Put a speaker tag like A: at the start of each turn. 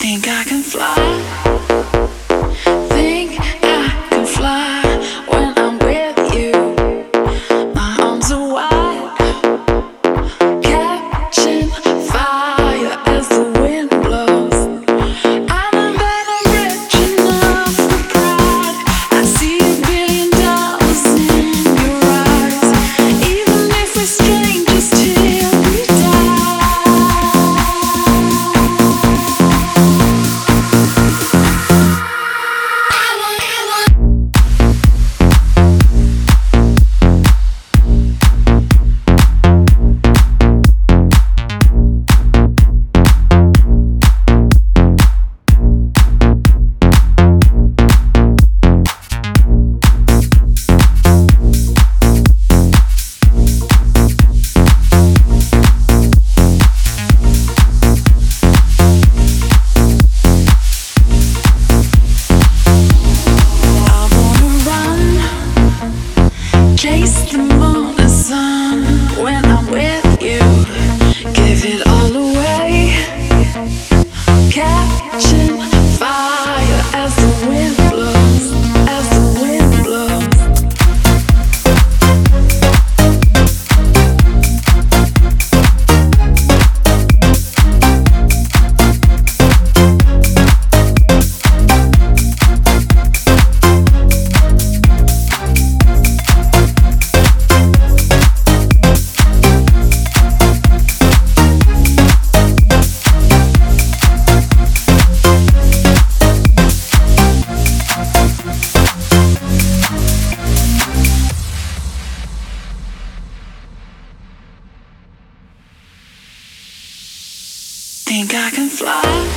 A: Think I can fly. I can fly